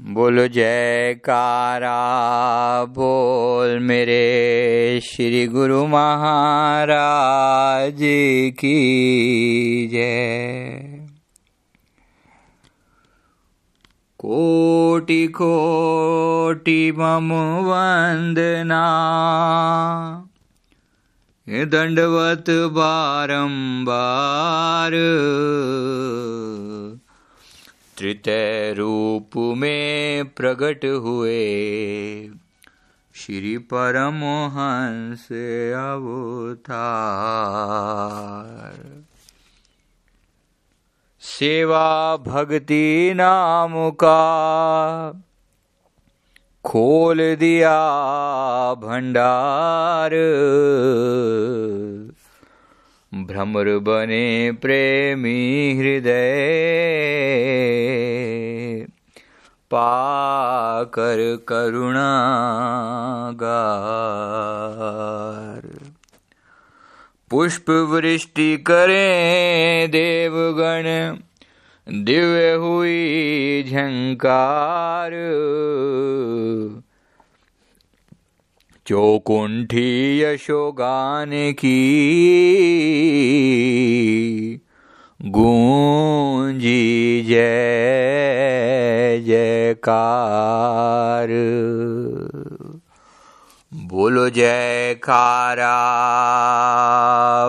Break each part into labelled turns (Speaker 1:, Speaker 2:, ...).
Speaker 1: बोलो, जयकारा, बोल मेरे श्री गुरु महाराज की जय। कोटि कोटि मम वंदना। दंडवत बारंबार। तृतीय रूप में प्रकट हुए। श्री परमहंस अवतार। सेवा भक्ति नाम का खोल दिया भंडार। भ्रमर बने प्रेमी हृदय। पाकर करुणा गार पुष्प वृष्टि करें देवगण दिव्य हुई झंकार। चौकुंठी यशोगान की गूंजी जय जयकार। बोलो जयकारा,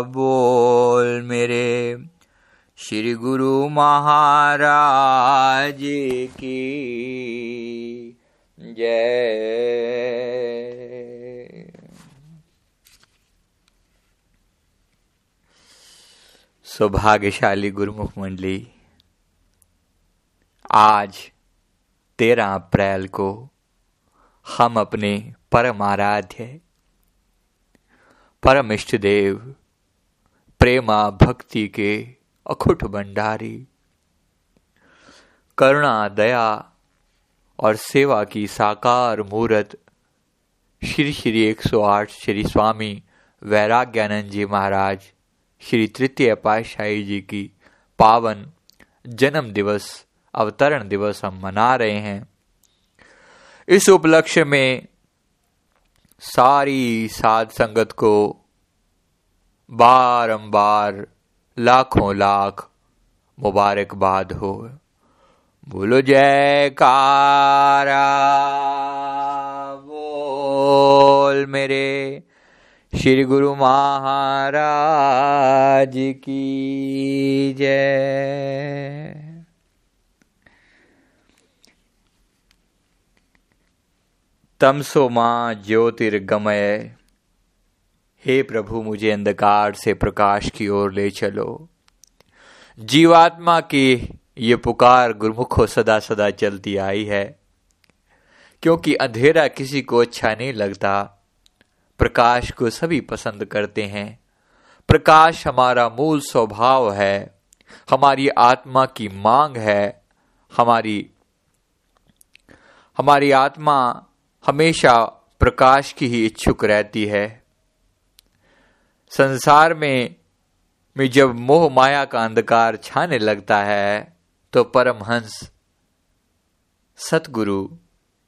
Speaker 1: बोल मेरे श्री गुरु महाराज की। जय सौभाग्यशाली गुरुमुख मंडली आज तेरह अप्रैल को हम अपने परम आराध्य, परम इष्ट देव, प्रेमा भक्ति के अखुट भंडारी, करुणा, दया और सेवा की साकार मूर्त श्री श्री 108 श्री स्वामी वैराग्यानंद जी महाराज श्री तृतीय पातशाही जी की पावन जन्म दिवस, अवतरण दिवस हम मना रहे हैं। इस उपलक्ष्य में सारी साध संगत को बारंबार लाखों लाख मुबारकबाद हो। बोलो जयकारा, बोल मेरे श्री गुरु महाराज की जय। तमसो माँ ज्योतिर्गमय, हे प्रभु मुझे अंधकार से प्रकाश की ओर ले चलो। जीवात्मा की ये पुकार गुरुमुखो सदा सदा चलती आई है, क्योंकि अंधेरा किसी को अच्छा नहीं लगता। प्रकाश को सभी पसंद करते हैं। प्रकाश हमारा मूल स्वभाव है। हमारी आत्मा की मांग है। हमारी हमारी आत्मा हमेशा प्रकाश की ही इच्छुक रहती है। संसार में में जब मोह माया का अंधकार छाने लगता है तो परमहंस, सतगुरु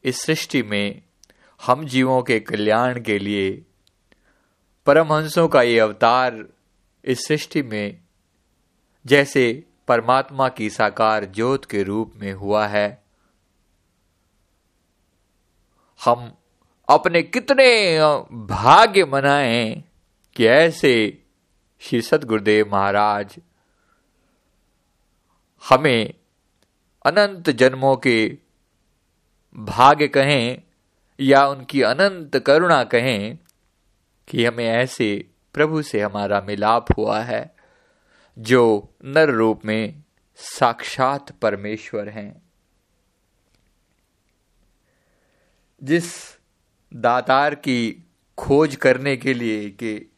Speaker 1: इस सृष्टि में हम जीवों के कल्याण के लिए, परमहंसों का ये अवतार इस सृष्टि में, जैसे परमात्मा की साकार ज्योत के रूप में हुआ है। हम अपने कितने भाग्य मनाएँ कि ऐसे श्री सदगुरुदेव महाराज हमें अनंत जन्मों के भाग्य कहें या उनकी अनंत करुणा कहें कि हमें ऐसे प्रभु से हमारा मिलाप हुआ है, जो नर रूप में साक्षात परमेश्वर हैं। जिस दातार की खोज करने के लिए कि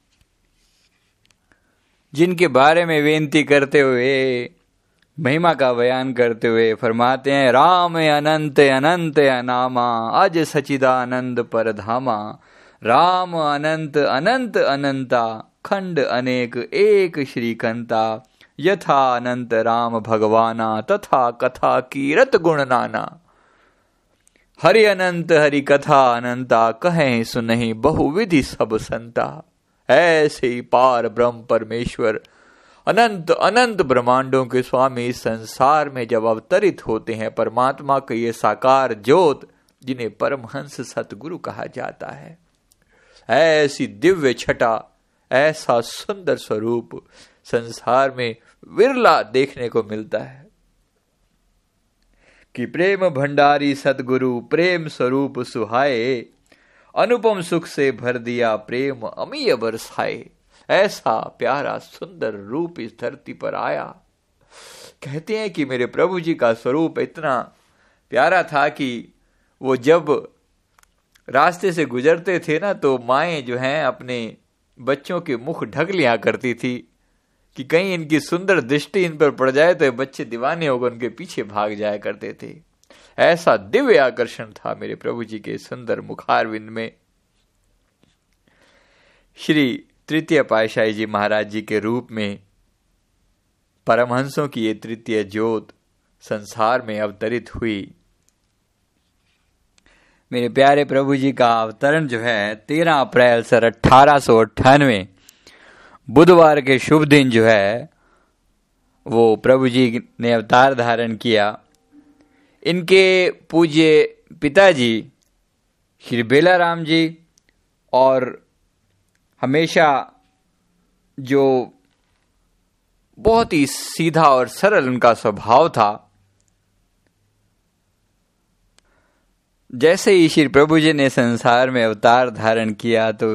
Speaker 1: जिनके बारे में बेनती करते हुए महिमा का बयान करते हुए फरमाते हैं, राम अनंत अनंत अनामा, अज सचिदानंद पर धामा राम अनंत अनंत अनंता, खंड अनेक एक श्रीकंता। यथा अनंत राम भगवाना, तथा कथा कीरत गुण नाना। हरि अनंत हरि कथा अनंता, कहें सुनहि बहुविधि सब संता। ऐसे पार ब्रह्म परमेश्वर अनंत अनंत ब्रह्मांडों के स्वामी संसार में जब अवतरित होते हैं, परमात्मा के ये साकार ज्योत, जिन्हें परमहंस सतगुरु कहा जाता है, ऐसी दिव्य छटा, ऐसा सुंदर स्वरूप संसार में विरला देखने को मिलता है। कि प्रेम भंडारी सतगुरु, प्रेम स्वरूप सुहाए, अनुपम सुख से भर दिया प्रेम अमीय बरसाए। ऐसा प्यारा सुंदर रूप इस धरती पर आया। कहते हैं कि मेरे प्रभु जी का स्वरूप इतना प्यारा था कि वो जब रास्ते से गुजरते थे ना तो माए जो हैं अपने बच्चों के मुख ढक लिया करती थी कि कहीं इनकी सुंदर दृष्टि इन पर पड़ जाए तो बच्चे दीवाने होकर उनके पीछे भाग जाया करते थे। ऐसा दिव्य आकर्षण था मेरे प्रभु जी के सुंदर मुखारविंद में। श्री तृतीय पाशाही जी महाराज जी के रूप में परमहंसों की ये तृतीय ज्योत संसार में अवतरित हुई। मेरे प्यारे प्रभु जी का अवतरण जो है, तेरह अप्रैल सर अठारह सौ अट्ठानवे, बुधवार के शुभ दिन जो है, वो प्रभु जी ने अवतार धारण किया। इनके पूज्य पिताजी श्री बेलाराम जी और हमेशा जो बहुत ही सीधा और सरल उनका स्वभाव था, जैसे ही श्री प्रभु जी ने संसार में अवतार धारण किया तो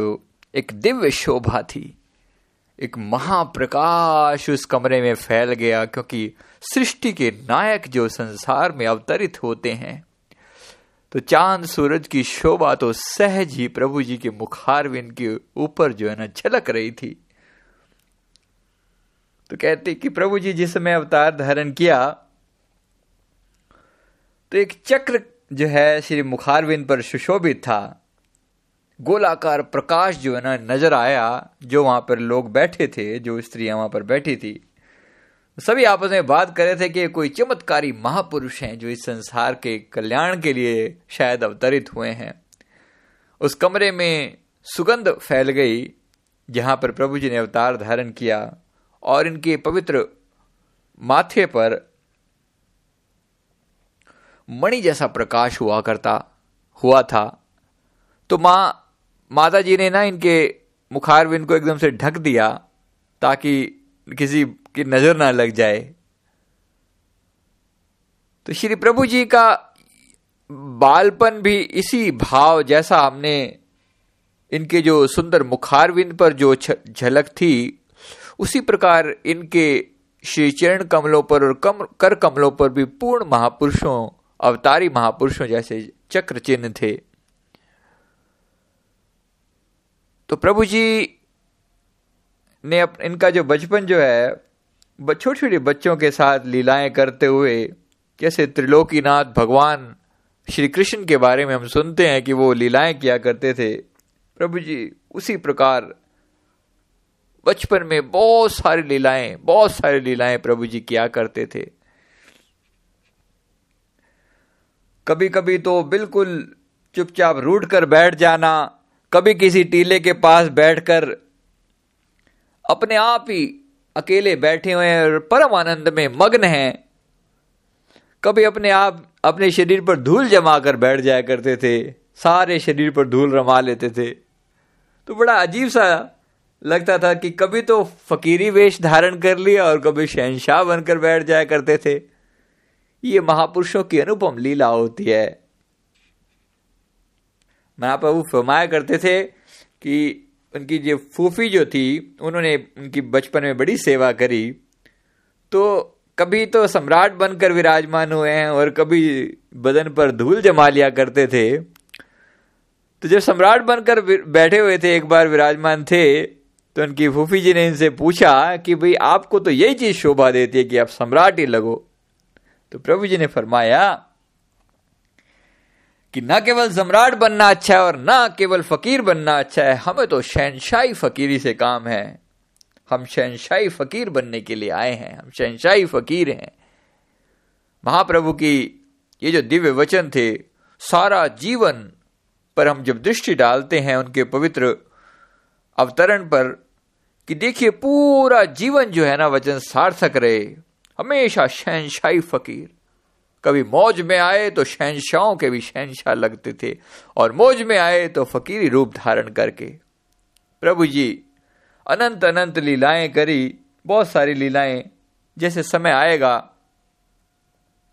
Speaker 1: एक दिव्य शोभा थी। एक महाप्रकाश उस कमरे में फैल गया क्योंकि सृष्टि के नायक जो संसार में अवतरित होते हैं तो चाँद सूरज की शोभा तो सहज ही प्रभु जी के मुखारविंद के ऊपर जो है ना झलक रही थी। तो कहते कि प्रभु जी, जिस समय अवतार धारण किया तो एक चक्र जो है श्री मुखारविंद पर सुशोभित था। गोलाकार प्रकाश जो है ना नज़र आया, जो वहाँ पर लोग बैठे थे, जो स्त्रियाँ वहाँ पर बैठी थी। सभी आपस में बात कर रहे थे कि कोई चमत्कारी महापुरुष हैं जो इस संसार के कल्याण के लिए शायद अवतरित हुए हैं। उस कमरे में सुगंध फैल गई, जहाँ पर प्रभु जी ने अवतार धारण किया और इनके पवित्र माथे पर मणि जैसा प्रकाश हुआ करता, हुआ था। तो माँ, माता जी ने ना इनके मुखारविंद को एकदम से ढक दिया ताकि किसी कि नज़र ना लग जाए। तो श्री प्रभु जी का बालपन भी इसी भाव जैसा हमने इनके जो सुंदर मुखारविंद पर जो झलक थी उसी प्रकार इनके श्री चरण कमलों पर और कम कर कमलों पर भी पूर्ण महापुरुषों अवतारी महापुरुषों जैसे चक्र चिन्ह थे। तो प्रभु जी ने अप, इनका जो बचपन जो है छोटे छोटे बच्चों के साथ लीलाएँ करते हुए जैसे त्रिलोकीनाथ भगवान श्री कृष्ण के बारे में हम सुनते हैं कि वो लीलाएँ किया करते थे। प्रभु जी, उसी प्रकार बचपन में बहुत सारी लीलाएँ, बहुत सारी लीलाएँ प्रभु जी किया करते थे। कभी कभी तो बिल्कुल चुपचाप रूट कर बैठ जाना, कभी किसी टीले के पास बैठकर अपने आप ही अकेले बैठे हुए हैं और परम आनंद में मग्न हैं। कभी अपने आप, अपने शरीर पर धूल जमा कर बैठ जाया करते थे। सारे शरीर पर धूल रमा लेते थे। तो बड़ा अजीब सा लगता था कि कभी तो फकीरी वेश धारण कर लिया और कभी शहनशाह बनकर बैठ जाया करते थे। ये महापुरुषों की अनुपम लीला होती है। महाप्रभु फरमाया करते थे कि उनकी जो फूफी जो थी, उन्होंने उनकी बचपन में बड़ी सेवा करी। तो कभी तो सम्राट बनकर विराजमान हुए हैं और कभी बदन पर धूल जमा लिया करते थे। तो जब सम्राट बनकर बैठे हुए थे, एक बार विराजमान थे तो उनकी फूफी जी ने इनसे पूछा कि भाई, आपको तो यही चीज़ शोभा देती है कि आप सम्राट ही लगो। तो प्रभु जी ने फरमाया कि न केवल सम्राट बनना अच्छा है और न केवल फकीर बनना अच्छा है, हमें तो शहनशाही फकीरी से काम है। हम शहनशाही फकीर बनने के लिए आए हैं, हम शहनशाही फकीर हैं। महाप्रभु की ये जो दिव्य वचन थे, सारा जीवन पर हम जब दृष्टि डालते हैं उनके पवित्र अवतरण पर, कि देखिए पूरा जीवन जो है ना वचन सार्थक रहे। हमेशा शहनशाही फकीर। कभी मौज में आए तो शहनशाहों के भी शहनशाह लगते थे और मौज में आए तो फकीरी रूप धारण करके। प्रभु जी, अनंत अनंत लीलाएँ करी, बहुत सारी लीलाएँ। जैसे समय आएगा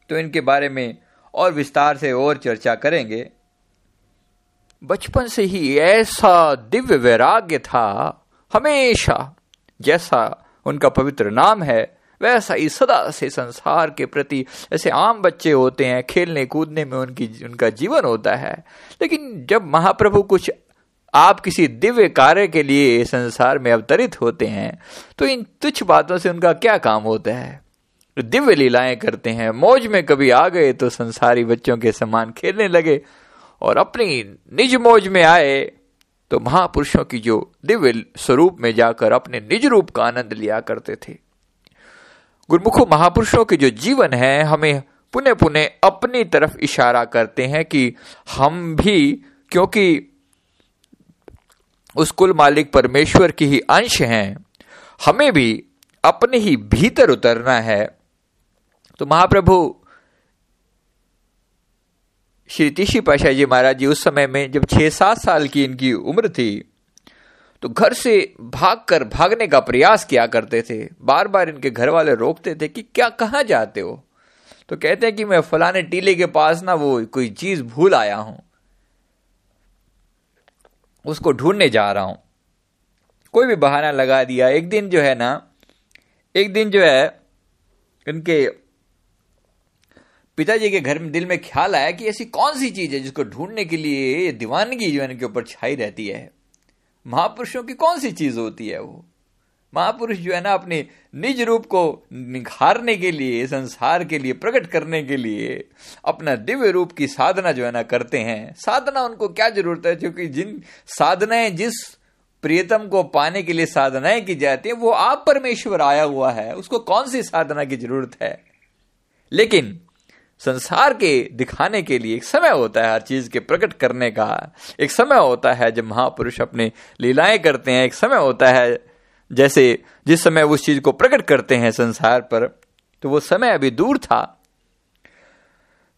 Speaker 1: तो इनके बारे में और विस्तार से और चर्चा करेंगे। बचपन से ही ऐसा दिव्य वैराग्य था, हमेशा जैसा उनका पवित्र नाम है वैसा ही सदा से संसार के प्रति ऐसे आम बच्चे होते हैं, खेलने कूदने में उनकी, उनका जीवन होता है। लेकिन जब महाप्रभु कुछ आप किसी दिव्य कार्य के लिए संसार में अवतरित होते हैं तो इन तुच्छ बातों से उनका क्या काम होता है? दिव्य लीलाएँ करते हैं, मौज में कभी आ गए तो संसारी बच्चों के समान खेलने लगे, और अपनी निज मौज में आए तो महापुरुषों की जो दिव्य स्वरूप में जाकर अपने निज रूप का आनंद लिया करते थे। गुरमुखो, महापुरुषों के जो जीवन है, हमें पुनः पुनः अपनी तरफ़ इशारा करते हैं कि हम भी, क्योंकि उस कुल मालिक परमेश्वर की ही अंश हैं, हमें भी अपने ही भीतर उतरना है। तो महाप्रभु, श्री तीशी पाशा जी महाराज जी, उस समय में जब छह सात साल की इनकी उम्र थी तो घर से भागकर भागने का प्रयास किया करते थे। बार बार इनके घर वाले रोकते थे कि क्या कहाँ जाते हो? तो कहते हैं कि मैं फलाने टीले के पास ना वो कोई चीज़ भूल आया हूँ। उसको ढूँढने जा रहा हूँ। कोई भी बहाना लगा दिया। एक दिन जो है ना, एक दिन जो है, इनके पिताजी के घर में दिल में ख्याल आया कि ऐसी कौन सी चीज़ है जिसको ढूँढने के लिए दीवानगी जो है इनके ऊपर छाई रहती है। महापुरुषों की कौन सी चीज़ होती है वो? महापुरुष जो है ना, अपने निज रूप को निखारने के लिए, संसार के लिए, प्रकट करने के लिए, अपना दिव्य रूप की साधना जो है ना करते हैं। साधना उनको क्या ज़रूरत है? क्योंकि जिन साधनाएँ, जिस प्रियतम को पाने के लिए साधनाएँ की जाती है, वो आप परमेश्वर आया हुआ है। उसको कौन सी साधना की ज़रूरत है? लेकिन संसार के दिखाने के लिए एक समय होता है हर चीज़ के प्रकट करने का। एक समय होता है जब महापुरुष अपने लीलाएँ करते हैं। एक समय होता है जैसे जिस समय उस चीज़ को प्रकट करते हैं संसार पर तो वो समय अभी दूर था।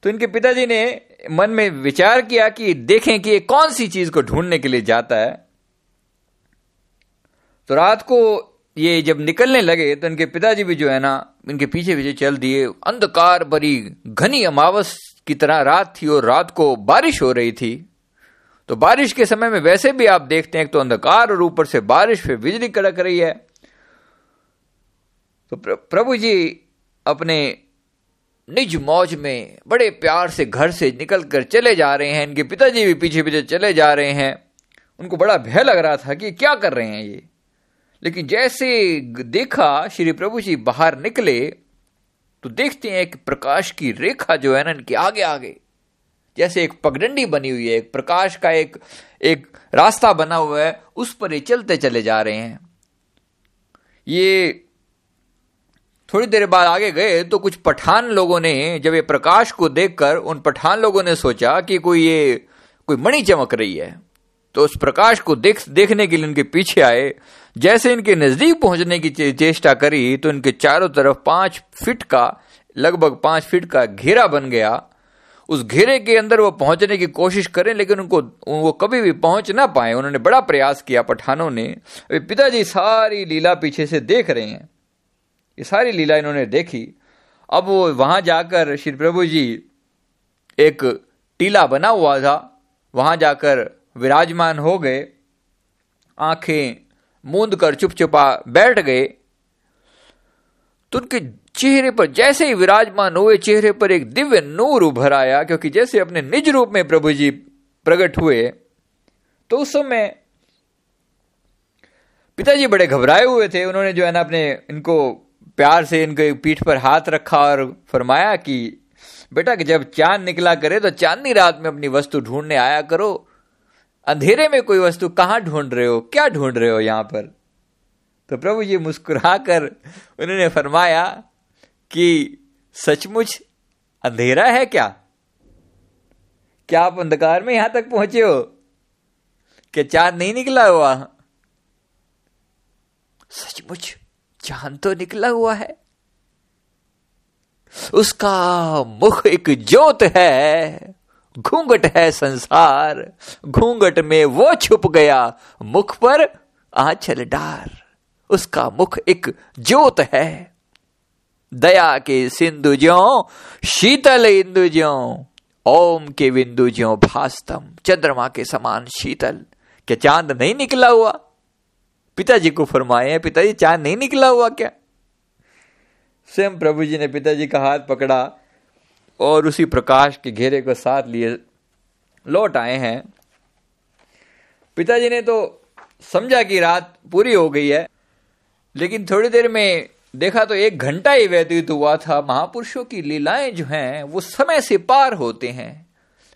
Speaker 1: तो इनके पिताजी ने मन में विचार किया कि देखें कि ये कौन सी चीज़ को ढूँढने के लिए जाता है। तो रात को ये जब निकलने लगे तो इनके पिताजी भी जो है ना इनके पीछे पीछे चल दिए। अंधकार भरी घनी अमावस की तरह रात थी और रात को बारिश हो रही थी। तो बारिश के समय में वैसे भी आप देखते हैं तो अंधकार और ऊपर से बारिश फिर बिजली कड़क रही है। तो प्रभु जी अपने निज मौज में बड़े प्यार से घर से निकल कर चले जा रहे हैं। इनके पिताजी भी पीछे पीछे चले जा रहे हैं। उनको बड़ा भय लग रहा था कि क्या कर रहे हैं ये। लेकिन जैसे देखा श्री प्रभु जी बाहर निकले तो देखते हैं एक प्रकाश की रेखा जो है ना इनके आगे आगे, जैसे एक पगडंडी बनी हुई है, एक प्रकाश का एक एक रास्ता बना हुआ है, उस पर ये चलते चले जा रहे हैं। ये थोड़ी देर बाद आगे गए तो कुछ पठान लोगों ने, जब ये प्रकाश को देखकर, उन पठान लोगों ने सोचा कि कोई ये, कोई मणि चमक रही है। तो उस प्रकाश को देख, देखने के लिए उनके पीछे आए जैसे इनके नज़दीक पहुँचने की चेष्टा करी तो इनके चारों तरफ़ पाँच फीट का, लगभग पाँच फीट का घेरा बन गया। उस घेरे के अंदर वो पहुँचने की कोशिश करें, लेकिन उनको, वो कभी भी पहुँच ना पाए। उन्होंने बड़ा प्रयास किया पठानों ने। पिताजी सारी लीला पीछे से देख रहे हैं। ये सारी लीला इन्होंने देखी। अब वो वहाँ जाकर श्री प्रभु जी, एक टीला बना हुआ था। वहाँ जाकर विराजमान हो गए। आँखें मूंद कर चुपचुपा बैठ गए। तो उनके चेहरे पर, जैसे ही विराजमान हुए, चेहरे पर एक दिव्य नूर उभर आया, क्योंकि जैसे अपने निज रूप में प्रभु जी प्रकट हुए तो उस समय पिताजी बड़े घबराए हुए थे। उन्होंने जो है ना अपने, इनको प्यार से इनके पीठ पर हाथ रखा और फरमाया कि, बेटा, कि जब चाँद निकला करे तो चांदनी रात में अपनी वस्तु ढूँढने आया करो। अंधेरे में कोई वस्तु कहाँ ढूंढ रहे हो? क्या ढूंढ रहे हो यहाँ पर? तो प्रभु जी मुस्कुराकर उन्होंने फरमाया कि सचमुच अंधेरा है क्या? क्या आप अंधकार में यहाँ तक पहुँचे हो? कि चाँद नहीं निकला हुआ? सचमुच चाँद तो निकला हुआ है। उसका मुख एक ज्योत है। घूंघट है संसार, घूंघट में वो छुप गया, मुख पर आंचल डार, उसका मुख एक ज्योत है। दया के सिंधु ज्यो, शीतल इंदु ज्यो, ओम के बिंदु ज्यो भास्तम, चंद्रमा के समान शीतल। क्या चाँद नहीं निकला हुआ? पिताजी को फरमाए पिताजी, चाँद नहीं निकला हुआ क्या? स्वयं प्रभु जी ने पिताजी का हाथ पकड़ा और उसी प्रकाश के घेरे को साथ लिए लौट आए हैं। पिताजी ने तो समझा कि रात पूरी हो गई है, लेकिन थोड़ी देर में देखा तो एक घंटा ही व्यतीत हुआ था। महापुरुषों की लीलाएँ जो हैं, वो समय से पार होते हैं।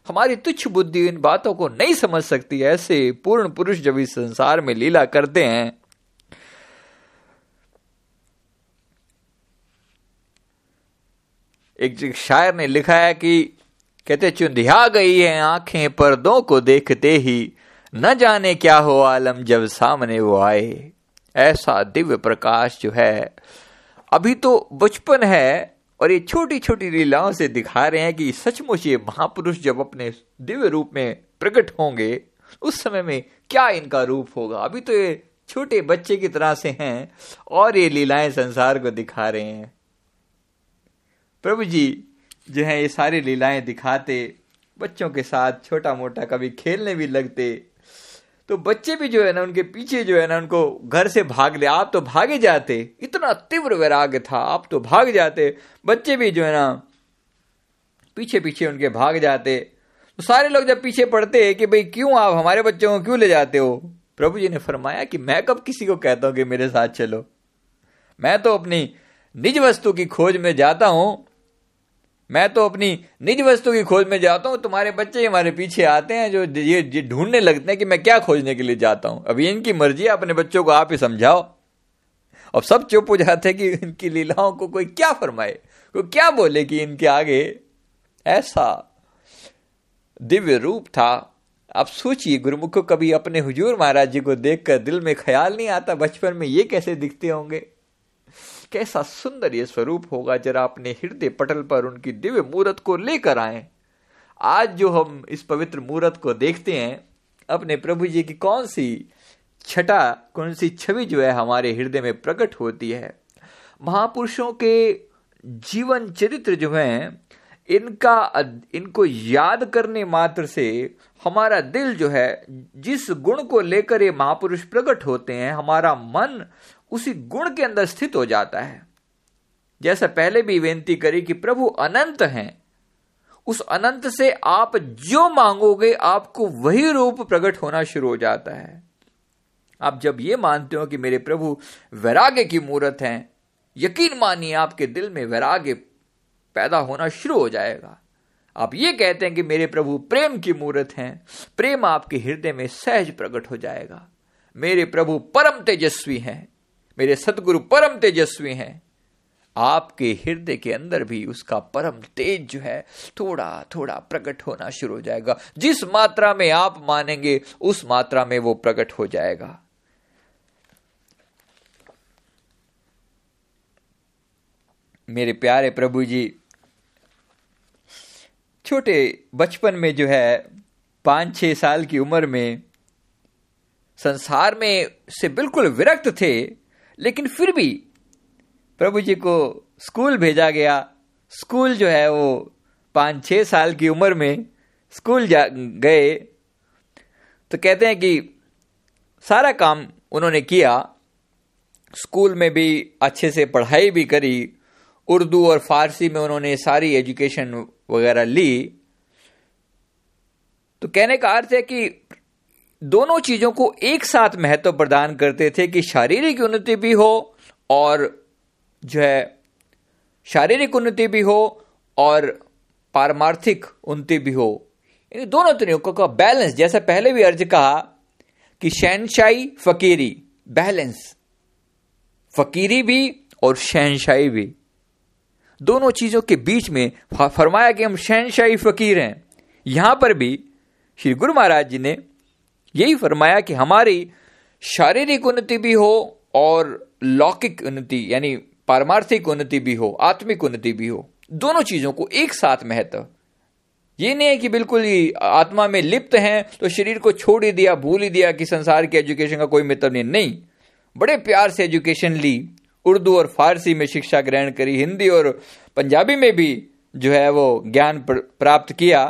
Speaker 1: हमारी तुच्छ बुद्धि इन बातों को नहीं समझ सकती, ऐसे पूर्ण पुरुष जब इस संसार में लीला करते हैं एक शायर ने लिखा है कि कहते चुंधिया गई है आँखें पर्दों को देखते ही, न जाने क्या हो आलम जब सामने वो आए। ऐसा दिव्य प्रकाश जो है, अभी तो बचपन है और ये छोटी छोटी लीलाओं से दिखा रहे हैं कि सचमुच ये महापुरुष जब अपने दिव्य रूप में प्रकट होंगे, उस समय में क्या इनका रूप होगा? अभी तो ये छोटे बच्चे की तरह से हैं और ये लीलाएँ संसार को दिखा रहे हैं। प्रभु जी जो है ये सारी लीलाएँ दिखाते, बच्चों के साथ छोटा मोटा कभी खेलने भी लगते तो बच्चे भी जो है ना, उनके पीछे जो है ना, उनको घर से भाग ले। आप तो भागे जाते, इतना तीव्र वैराग्य था, आप तो भाग जाते, बच्चे भी जो है ना पीछे पीछे उनके भाग जाते। तो सारे लोग जब पीछे पड़ते कि भाई क्यों आप हमारे बच्चों को क्यों ले जाते हो? प्रभु जी ने फरमाया कि मैं कब किसी को कहता हूँ कि मेरे साथ चलो। मैं तो अपनी निज वस्तु की खोज में जाता हूँ मैं तो अपनी निज वस्तु की खोज में जाता हूँ, तुम्हारे बच्चे हमारे पीछे आते हैं जो ये ढूँढने लगते हैं कि मैं क्या खोजने के लिए जाता हूँ। अभी इनकी मर्ज़ी है, अपने बच्चों को आप ही समझाओ। और सब चुप हो जाते हैं कि इनकी लीलाओं को कोई क्या फरमाए, कोई क्या बोले कि इनके आगे। ऐसा दिव्य रूप था। आप सोचिए, गुरुमुख को कभी अपने हुजूर महाराज जी को देखकर दिल में ख्याल नहीं आता, बचपन में ये कैसे दिखते होंगे? कैसा सुंदर ये स्वरूप होगा जरा अपने हृदय पटल पर उनकी दिव्य मूर्त को लेकर आए। आज जो हम इस पवित्र मूर्त को देखते हैं, अपने प्रभु जी की कौन सी छटा, कौन सी छवि जो है हमारे हृदय में प्रकट होती है। महापुरुषों के जीवन चरित्र जो है, इनका इनको याद करने मात्र से हमारा दिल जो है, जिस गुण को लेकर ये महापुरुष प्रकट होते हैं, हमारा मन उसी गुण के अंदर स्थित हो जाता है। जैसे पहले भी बेनती करी कि प्रभु अनंत हैं। उस अनंत से आप जो मांगोगे, आपको वही रूप प्रकट होना शुरू हो जाता है। आप जब ये मानते हो कि मेरे प्रभु वैराग्य की मूर्त हैं, यकीन मानिए आपके दिल में वैराग्य पैदा होना शुरू हो जाएगा। आप ये कहते हैं कि मेरे प्रभु प्रेम की मूर्त हैं, प्रेम आपके हृदय में सहज प्रकट हो जाएगा। मेरे प्रभु परम तेजस्वी हैं। मेरे सतगुरु परम तेजस्वी हैं। आपके हृदय के अंदर भी उसका परम तेज जो है, थोड़ा थोड़ा प्रकट होना शुरू हो जाएगा। जिस मात्रा में आप मानेंगे, उस मात्रा में वो प्रकट हो जाएगा। मेरे प्यारे प्रभु जी, छोटे बचपन में जो है पाँच छह साल की उम्र में संसार में से बिल्कुल विरक्त थे लेकिन फिर भी प्रभु जी को स्कूल भेजा गया। स्कूल जो है वो पाँच छह साल की उम्र में स्कूल जा गए। तो कहते हैं कि सारा काम उन्होंने किया। स्कूल में भी अच्छे से पढ़ाई भी करी। उर्दू और फारसी में उन्होंने सारी एजुकेशन वगैरह ली। तो कहने का अर्थ है कि दोनों चीज़ों को एक साथ महत्व प्रदान करते थे कि शारीरिक उन्नति भी हो और जो है, शारीरिक उन्नति भी हो और पारमार्थिक उन्नति भी हो। इन दोनों तरीकों का बैलेंस, जैसा पहले भी अर्ज़ कहा कि शहनशाही, फकीरी, बैलेंस। फकीरी भी और शहनशाही भी। दोनों चीज़ों के बीच में फरमाया कि हम शहनशाही, फकीर हैं। यहाँ पर भी श्री गुरु महाराज जी ने यही फरमाया कि हमारी शारीरिक उन्नति भी हो और लौकिक उन्नति, यानी पारमार्थिक उन्नति भी हो, आत्मिक उन्नति भी हो, दोनों चीज़ों को एक साथ महत्व। ये नहीं है कि बिल्कुल ही आत्मा में लिप्त हैं तो शरीर को छोड़ ही दिया, भूल ही दिया कि संसार के एजुकेशन का कोई मतलब नहीं। नहीं। बड़े प्यार से एजुकेशन ली, उर्दू और फारसी में शिक्षा ग्रहण करी, हिंदी और पंजाबी में भी जो है वो ज्ञान प्राप्त किया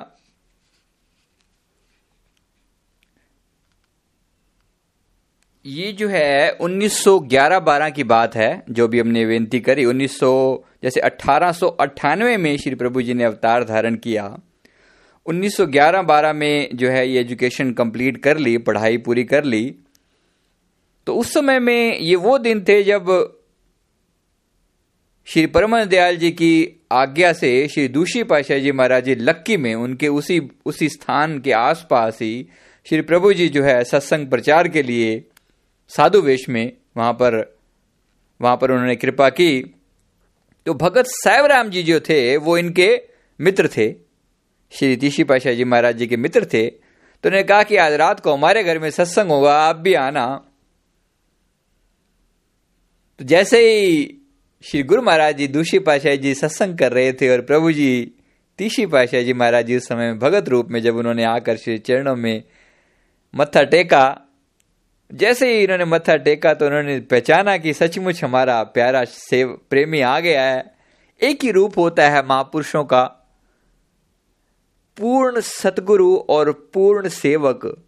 Speaker 1: ये जो है 1911-12 की बात है, जो भी हमने विनती करी 1900 जैसे अठारह में श्री प्रभु जी ने अवतार धारण किया। 1911-12 में जो है ये एजुकेशन कंप्लीट कर ली, पढ़ाई पूरी कर ली। तो उस समय में ये वो दिन थे जब श्री परमन दयाल जी की आज्ञा से श्री दूषी पाशाह जी महाराज जी लक्की में, उनके उसी उसी स्थान के आसपास ही श्री प्रभु जी जो है सत्संग प्रचार के लिए साधु वेश में वहाँ पर वहाँ पर उन्होंने कृपा की। तो भगत साहबराम जी जो थे, वो इनके मित्र थे। श्री तीशी पाशाह जी महाराज जी के मित्र थे। तो उन्होंने कहा कि आज रात को हमारे घर में सत्संग होगा, आप भी आना। तो जैसे ही श्री गुरु महाराज जी, दूषी पाशाह जी सत्संग कर रहे थे और प्रभु जी तीशी पाशाह जी महाराज जी उस समय भगत रूप में जब उन्होंने आकर श्री चरणों में मत्था टेका जैसे ही इन्होंने मत्था टेका तो उन्होंने पहचाना कि सचमुच हमारा प्यारा सेव प्रेमी आ गया है। एक ही रूप होता है महापुरुषों का। पूर्ण सतगुरु और पूर्ण सेवक।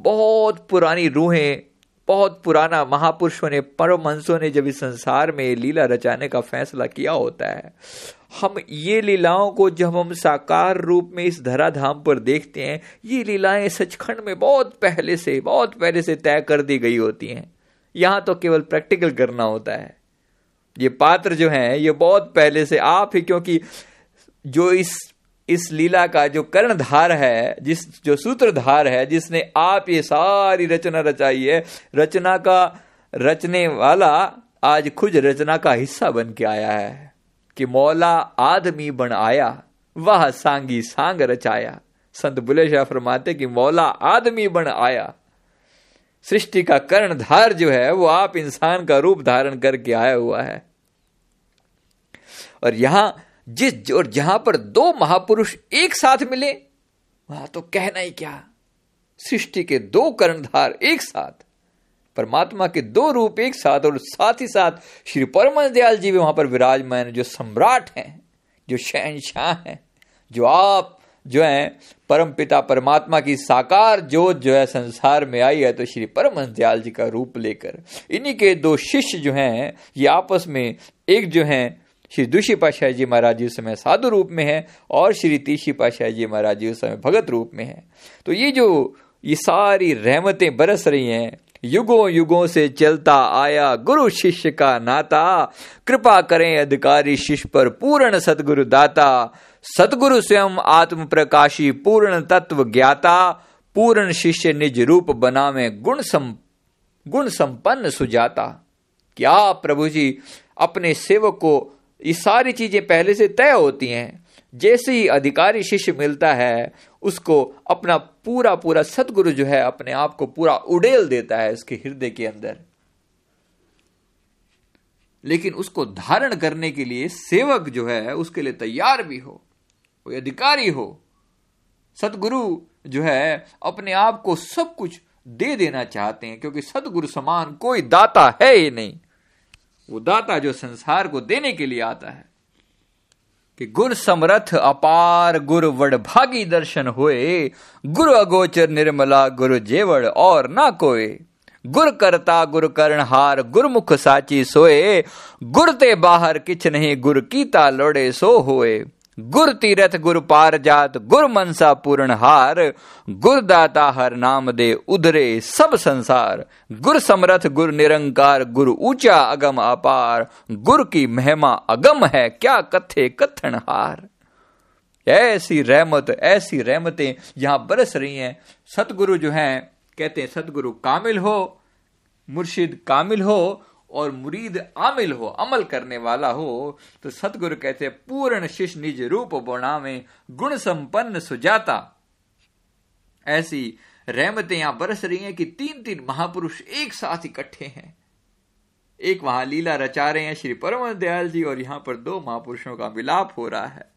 Speaker 1: बहुत पुरानी रूहें, बहुत पुराना महापुरुषों ने परम हंसों ने जब इस संसार में लीला रचाने का फैसला किया होता है हम ये लीलाओं को जब हम साकार रूप में इस धराधाम पर देखते हैं, ये लीलाएँ सचखंड में बहुत पहले से, बहुत पहले से तय कर दी गई होती हैं। यहाँ तो केवल प्रैक्टिकल करना होता है। ये पात्र जो हैं, ये बहुत पहले से आप ही, क्योंकि जो इस इस लीला का जो कर्णधार है, जिस, जो सूत्रधार है, जिसने आप ये सारी रचना रचाई है, रचना का, रचने वाला आज खुद रचना का हिस्सा बन के आया है। कि मौला आदमी बन आया वह सांगी सांग रचाया। संत बुले शाह फरमाते कि मौला आदमी बन आया सृष्टि का कर्णधार जो है, वो आप इंसान का रूप धारण करके आया हुआ है। और यहाँ जिस और जहाँ पर दो महापुरुष एक साथ मिले, वहाँ तो कहना ही क्या? सृष्टि के दो कर्णधार एक साथ। परमात्मा के दो रूप एक साथ और साथ ही साथ श्री परम दयाल जी भी वहाँ पर विराजमान जो सम्राट हैं, जो शहनशाह हैं, जो आप जो है परम पिता परमात्मा की साकार जोत जो है संसार में आई है तो श्री परम दयाल जी का रूप लेकर इन्हीं के दो शिष्य जो हैं, ये आपस में एक जो हैं, श्री दुषी पाशाह जी महाराज जी उस समय साधु रूप में है और श्री तीशी पाशाह जी महाराज जी उस समय भगत रूप में है। तो ये जो ये सारी रहमतें बरस रही हैं युगों युगों से चलता आया गुरु शिष्य का नाता। कृपा करें अधिकारी शिष्य पर पूर्ण सतगुरु दाता। सतगुरु स्वयं आत्म प्रकाशी पूर्ण तत्व ज्ञाता। पूर्ण शिष्य निज रूप बनावे गुण सम गुण संपन्न सुजाता। क्या प्रभु जी अपने सेवक को ये सारी चीज़ें पहले से तय होती हैं? जैसे ही अधिकारी शिष्य मिलता है, उसको अपना पूरा पूरा सदगुरु जो है अपने आप को पूरा उड़ेल देता है उसके हृदय के अंदर। लेकिन उसको धारण करने के लिए सेवक जो है, उसके लिए तैयार भी हो, कोई अधिकारी हो, सदगुरु जो है अपने आप को सब कुछ दे देना चाहते हैं, क्योंकि सदगुरु समान कोई दाता है ही नहीं। वो दाता जो संसार को देने के लिए आता है। कि गुर समरथ अपार गुर वडभागी दर्शन हुए। गुरु अगोचर निर्मला गुरु जेवड़ और ना कोई गुर करता गुर हार, गुरमुख साची सोए। गुर ते बाहर किछ नहीं, गुर कीता लोड़े सो हुए। गुर तीरथ, गुर पार जात, गुर मनसा पूर्ण हार, गुर दाता हर नाम दे उधरे सब संसार। गुर समरथ, गुर निरंकार, गुर ऊँचा अगम अपार। गुर की महिमा अगम है, क्या कथे कथन हार। ऐसी रहमत, ऐसी रहमतें यहाँ बरस रही हैं। सतगुरु जो हैं, कहते हैं, सतगुरु कामिल हो, मुर्शिद कामिल हो और मुरीद आमिल हो, अमल करने वाला हो तो सतगुरु कहते पूर्ण शिष्य निज रूप बोना में गुण संपन्न सुजाता। ऐसी रहमतें यहाँ बरस रही हैं कि तीन तीन महापुरुष एक साथ इकट्ठे हैं। एक वहाँ लीला रचा रहे हैं श्री परम दयाल जी और यहाँ पर दो महापुरुषों का मिलाप हो रहा है।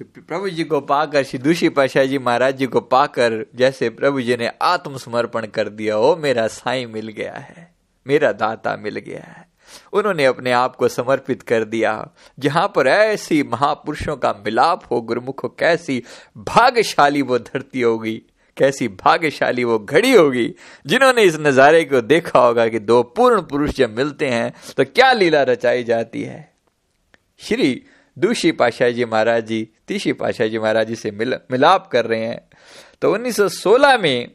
Speaker 1: प्रभु जी को पाकर श्री दूषी पाशाह जी महाराज जी को पाकर जैसे प्रभु जी ने आत्मसमर्पण कर दिया, ओ मेरा साई मिल गया है, मेरा दाता मिल गया है। उन्होंने अपने आप को समर्पित कर दिया, जहाँ पर ऐसी महापुरुषों का मिलाप हो, गुरुमुख कैसी भाग्यशाली वो धरती होगी, कैसी भाग्यशाली वो घड़ी होगी, जिन्होंने इस नजारे को देखा होगा कि दो पूर्ण पुरुष जब मिलते हैं तो क्या लीला रचाई जाती है। श्री दूषी पाशाह जी महाराज जी तीसरी पाशाह जी महाराज जी से मिल, मिलाप कर रहे हैं। तो 1916 में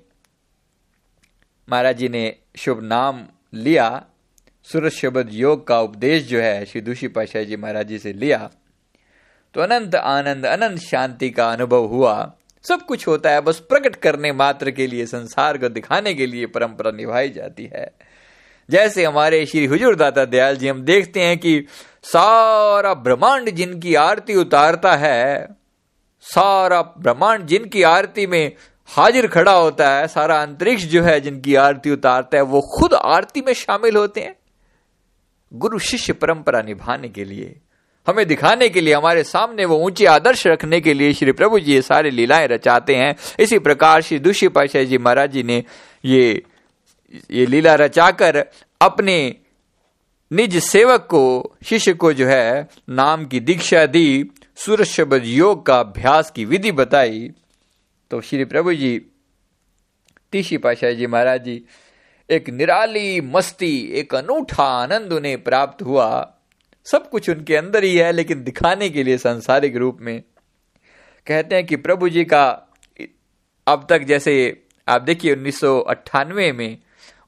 Speaker 1: महाराज जी ने शुभ नाम लिया। सूरज शब्द योग का उपदेश जो है श्री दूषी पाशाह जी महाराज जी से लिया। तो अनंत आनंद अनंत शांति का अनुभव हुआ। सब कुछ होता है बस प्रकट करने मात्र के लिए संसार को दिखाने के लिए परंपरा निभाई जाती है। जैसे हमारे श्री हुजूर दाता दयाल जी हम देखते हैं कि सारा ब्रह्मांड जिनकी आरती उतारता है, सारा ब्रह्मांड जिनकी आरती में हाजिर खड़ा होता है, सारा अंतरिक्ष जो है जिनकी आरती उतारता है, वो खुद आरती में शामिल होते हैं। गुरु शिष्य परंपरा निभाने के लिए, हमें दिखाने के लिए, हमारे सामने वो ऊँचे आदर्श रखने के लिए श्री प्रभु जी ये सारे लीलाएँ रचाते हैं। इसी प्रकार श्री दुष्य पाशाह जी महाराज जी ने ये ये लीला रचाकर अपने निज सेवक को, शिष्य को जो है, नाम की दीक्षा दी शब्द योग का अभ्यास की विधि बताई। तो श्री प्रभु जी, तीसरी पाशाह जी महाराज जी, एक निराली मस्ती, एक अनूठा आनंद उन्हें प्राप्त हुआ। सब कुछ उनके अंदर ही है, लेकिन दिखाने के लिए सांसारिक रूप में। कहते हैं कि प्रभु जी का, अब तक जैसे, आप देखिए उन्नीस सौ अट्ठानवे में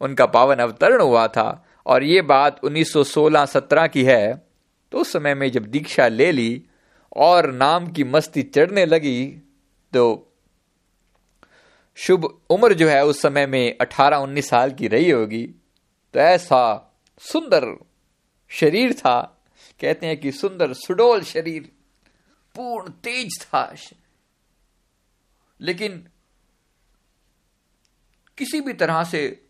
Speaker 1: उनका पावन अवतरण हुआ था। और ये बात 1916-17 की है तो उस समय में जब दीक्षा ले ली और नाम की मस्ती चढ़ने लगी तो शुभ उम्र जो है उस समय में 18-19 साल की रही होगी। तो ऐसा सुंदर शरीर था, कहते हैं कि सुंदर सुडोल शरीर, पूर्ण तेज था। लेकिन किसी भी तरह से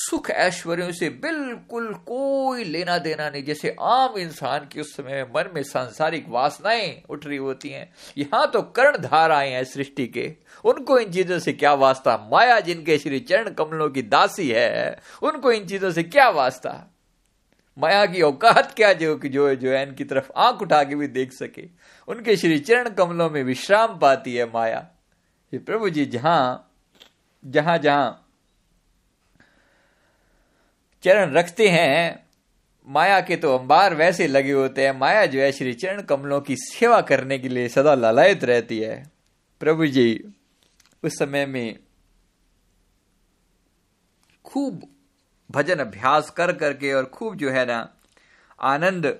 Speaker 1: सुख ऐश्वर्यों से बिल्कुल कोई लेना देना नहीं। जैसे आम इंसान की उस समय मन में सांसारिक वासनाएँ उठ रही होती हैं। यहाँ तो कर्ण आए हैं सृष्टि के। उनको इन चीज़ों से क्या वास्ता? माया जिनके श्री चरण कमलों की दासी है, उनको इन चीज़ों से क्या वास्ता? माया की औकात क्या जो कि जो जो है, इनकी तरफ़ आँख उठा के भी देख सके। उनके श्री चरण कमलों में विश्राम पाती है माया। ये प्रभु जी जहाँ जहाँ जहाँ चरण रखते हैं। माया के तो अंबार वैसे लगे होते हैं। माया जो है, श्री चरण कमलों की सेवा करने के लिए सदा ललायत रहती है। प्रभु जी, उस समय में खूब भजन अभ्यास कर करके और खूब जो है ना, आनंद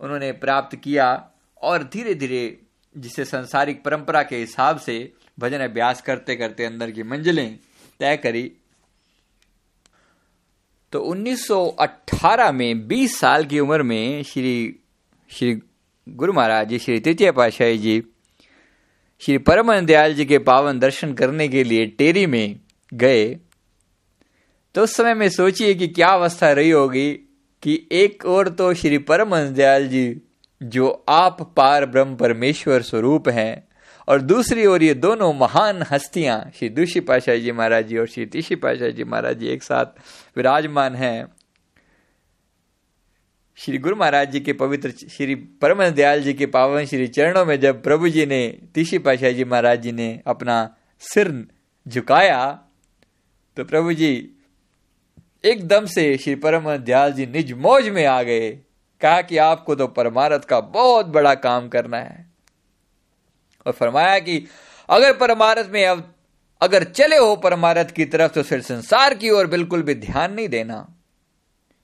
Speaker 1: उन्होंने प्राप्त किया और धीरे धीरे जिसे संसारिक परंपरा के हिसाब से भजन अभ्यास करते करते अंदर की मंजिलें तय करी। तो 1918 में 20 साल की उम्र में श्री श्री गुरु महाराज जी, श्री तृतीय पाशाही जी, श्री परम दयाल जी के पावन दर्शन करने के लिए टेरी में गए। तो उस समय में सोचिए कि क्या अवस्था रही होगी कि एक और तो श्री परम दयाल जी, जो आप पार ब्रह्म परमेश्वर स्वरूप हैं और दूसरी ओर ये दोनों महान हस्तियाँ, श्री दूषी पाशाह जी महाराज जी और श्री तीसरी पाशाह जी महाराज जी एक साथ विराजमान हैं। श्री गुरु महाराज जी के पवित्र श्री परम दयाल जी के पावन श्री चरणों में जब प्रभु जी ने तीसरी पाशाह जी महाराज जी ने अपना सिर झुकाया तो प्रभु जी एकदम से श्री परम दयाल जी निज मौज में आ गए। कहा कि आपको तो परमारथ का बहुत बड़ा काम करना है। और फरमाया कि, अगर परमारथ में अब, अगर चले हो परमारथ की तरफ़ तो फिर संसार की ओर बिल्कुल भी ध्यान नहीं देना।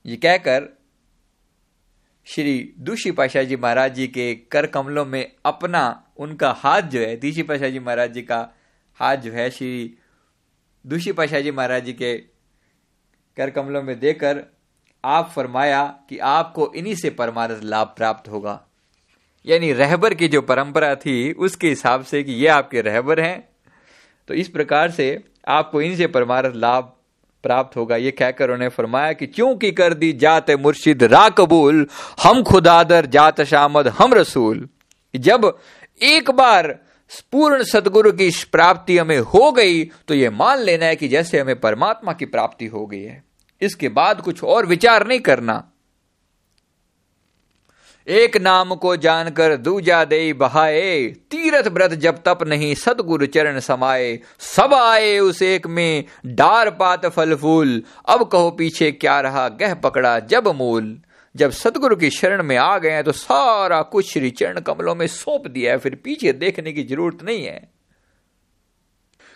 Speaker 1: ये कहकर, श्री दूषी पाशाह जी महाराज जी के कर कमलों में अपना, उनका हाथ जो है तीसरी पाशाह जी महाराज जी का हाथ जो है, श्री दूषी पाशाह जी महाराज जी के कर कमलों में देकर, आप फरमाया कि आपको इन्हीं से परमार्थ लाभ प्राप्त होगा। यानी रहबर की जो परंपरा थी, उसके हिसाब से कि ये आपके रहबर हैं। तो इस प्रकार से आपको इनसे परमार्थ लाभ प्राप्त होगा। ये कहकर उन्हें फरमाया कि क्योंकि कर दी जात मुर्शिद रा कबूल हम खुदादर जात शामद, हम रसूल। जब एक बार पूर्ण सदगुरु की प्राप्ति हमें हो गई तो ये मान लेना है कि जैसे हमें परमात्मा की प्राप्ति हो गई है। इसके बाद कुछ और विचार नहीं करना। एक नाम को जानकर दूजा दे बहाए। तीरथ व्रत जब तप नहीं सतगुरु चरण समाये सब आए उस एक में, डार पात फल फूल। अब कहो पीछे क्या रहा, गह पकड़ा जब मूल। जब सतगुरु की शरण में आ गए तो सारा कुछ श्री चरण कमलों में सौंप दिया है। फिर पीछे देखने की ज़रूरत नहीं है।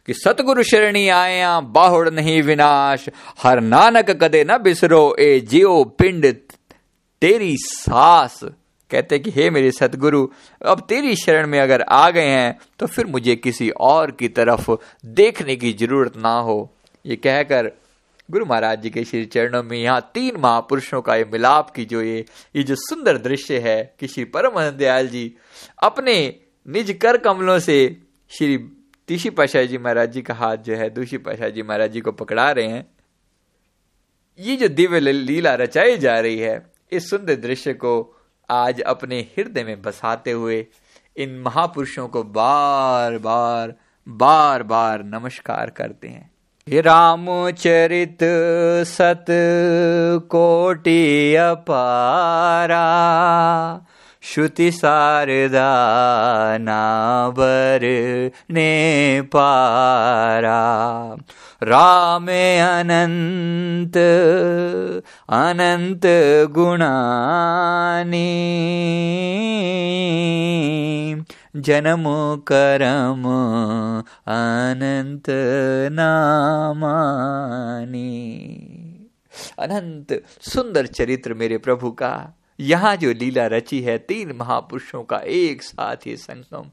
Speaker 1: कि सतगुरु शरणी आया बाहुड़ नहीं विनाश। हर नानक कदे न बिसरो, ए जियो पिंड तेरी सास। कहते कि, हे मेरे सतगुरु अब तेरी शरण में अगर आ गए हैं तो फिर मुझे किसी और की तरफ़ देखने की ज़रूरत ना हो। ये कहकर गुरु महाराज जी के श्री चरणों में यहाँ तीन महापुरुषों का ये मिलाप की जो ये ये जो सुंदर दृश्य है, कि श्री परम दयाल जी अपने निज कर कमलों से श्री तीशी पाशाह जी महाराज जी का हाथ जो है दूषी पाशाह जी महाराज जी को पकड़ा रहे हैं। ये जो दिव्य लीला रचाई जा रही है, इस सुंदर दृश्य को आज अपने हृदय में बसाते हुए इन महापुरुषों को बार बार बार बार नमस्कार करते हैं। रामचरित सत कोटि अपारा, श्रुति शारदा नाबर ने पारा। राम अनंत अनंत गुणानी। जन्म करम अनंत नामानी। अनंत सुंदर चरित्र मेरे प्रभु का। यहाँ जो लीला रची है, तीन महापुरुषों का एक साथ ही संगम।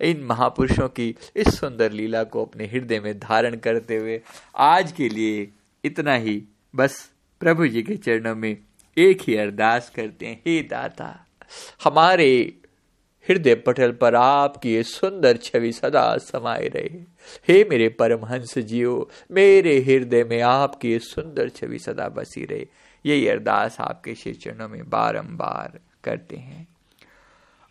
Speaker 1: इन महापुरुषों की इस सुंदर लीला को अपने हृदय में धारण करते हुए आज के लिए इतना ही। बस प्रभु जी के चरणों में एक ही अरदास करते हैं, हे दाता, हमारे हृदय पटल पर आपकी सुंदर छवि सदा समाये रहे। हे मेरे परमहंस जियो, मेरे हृदय में आपकी सुंदर छवि सदा बसी रहे। यही अरदास आपके श्री चरणों में बारंबार करते हैं।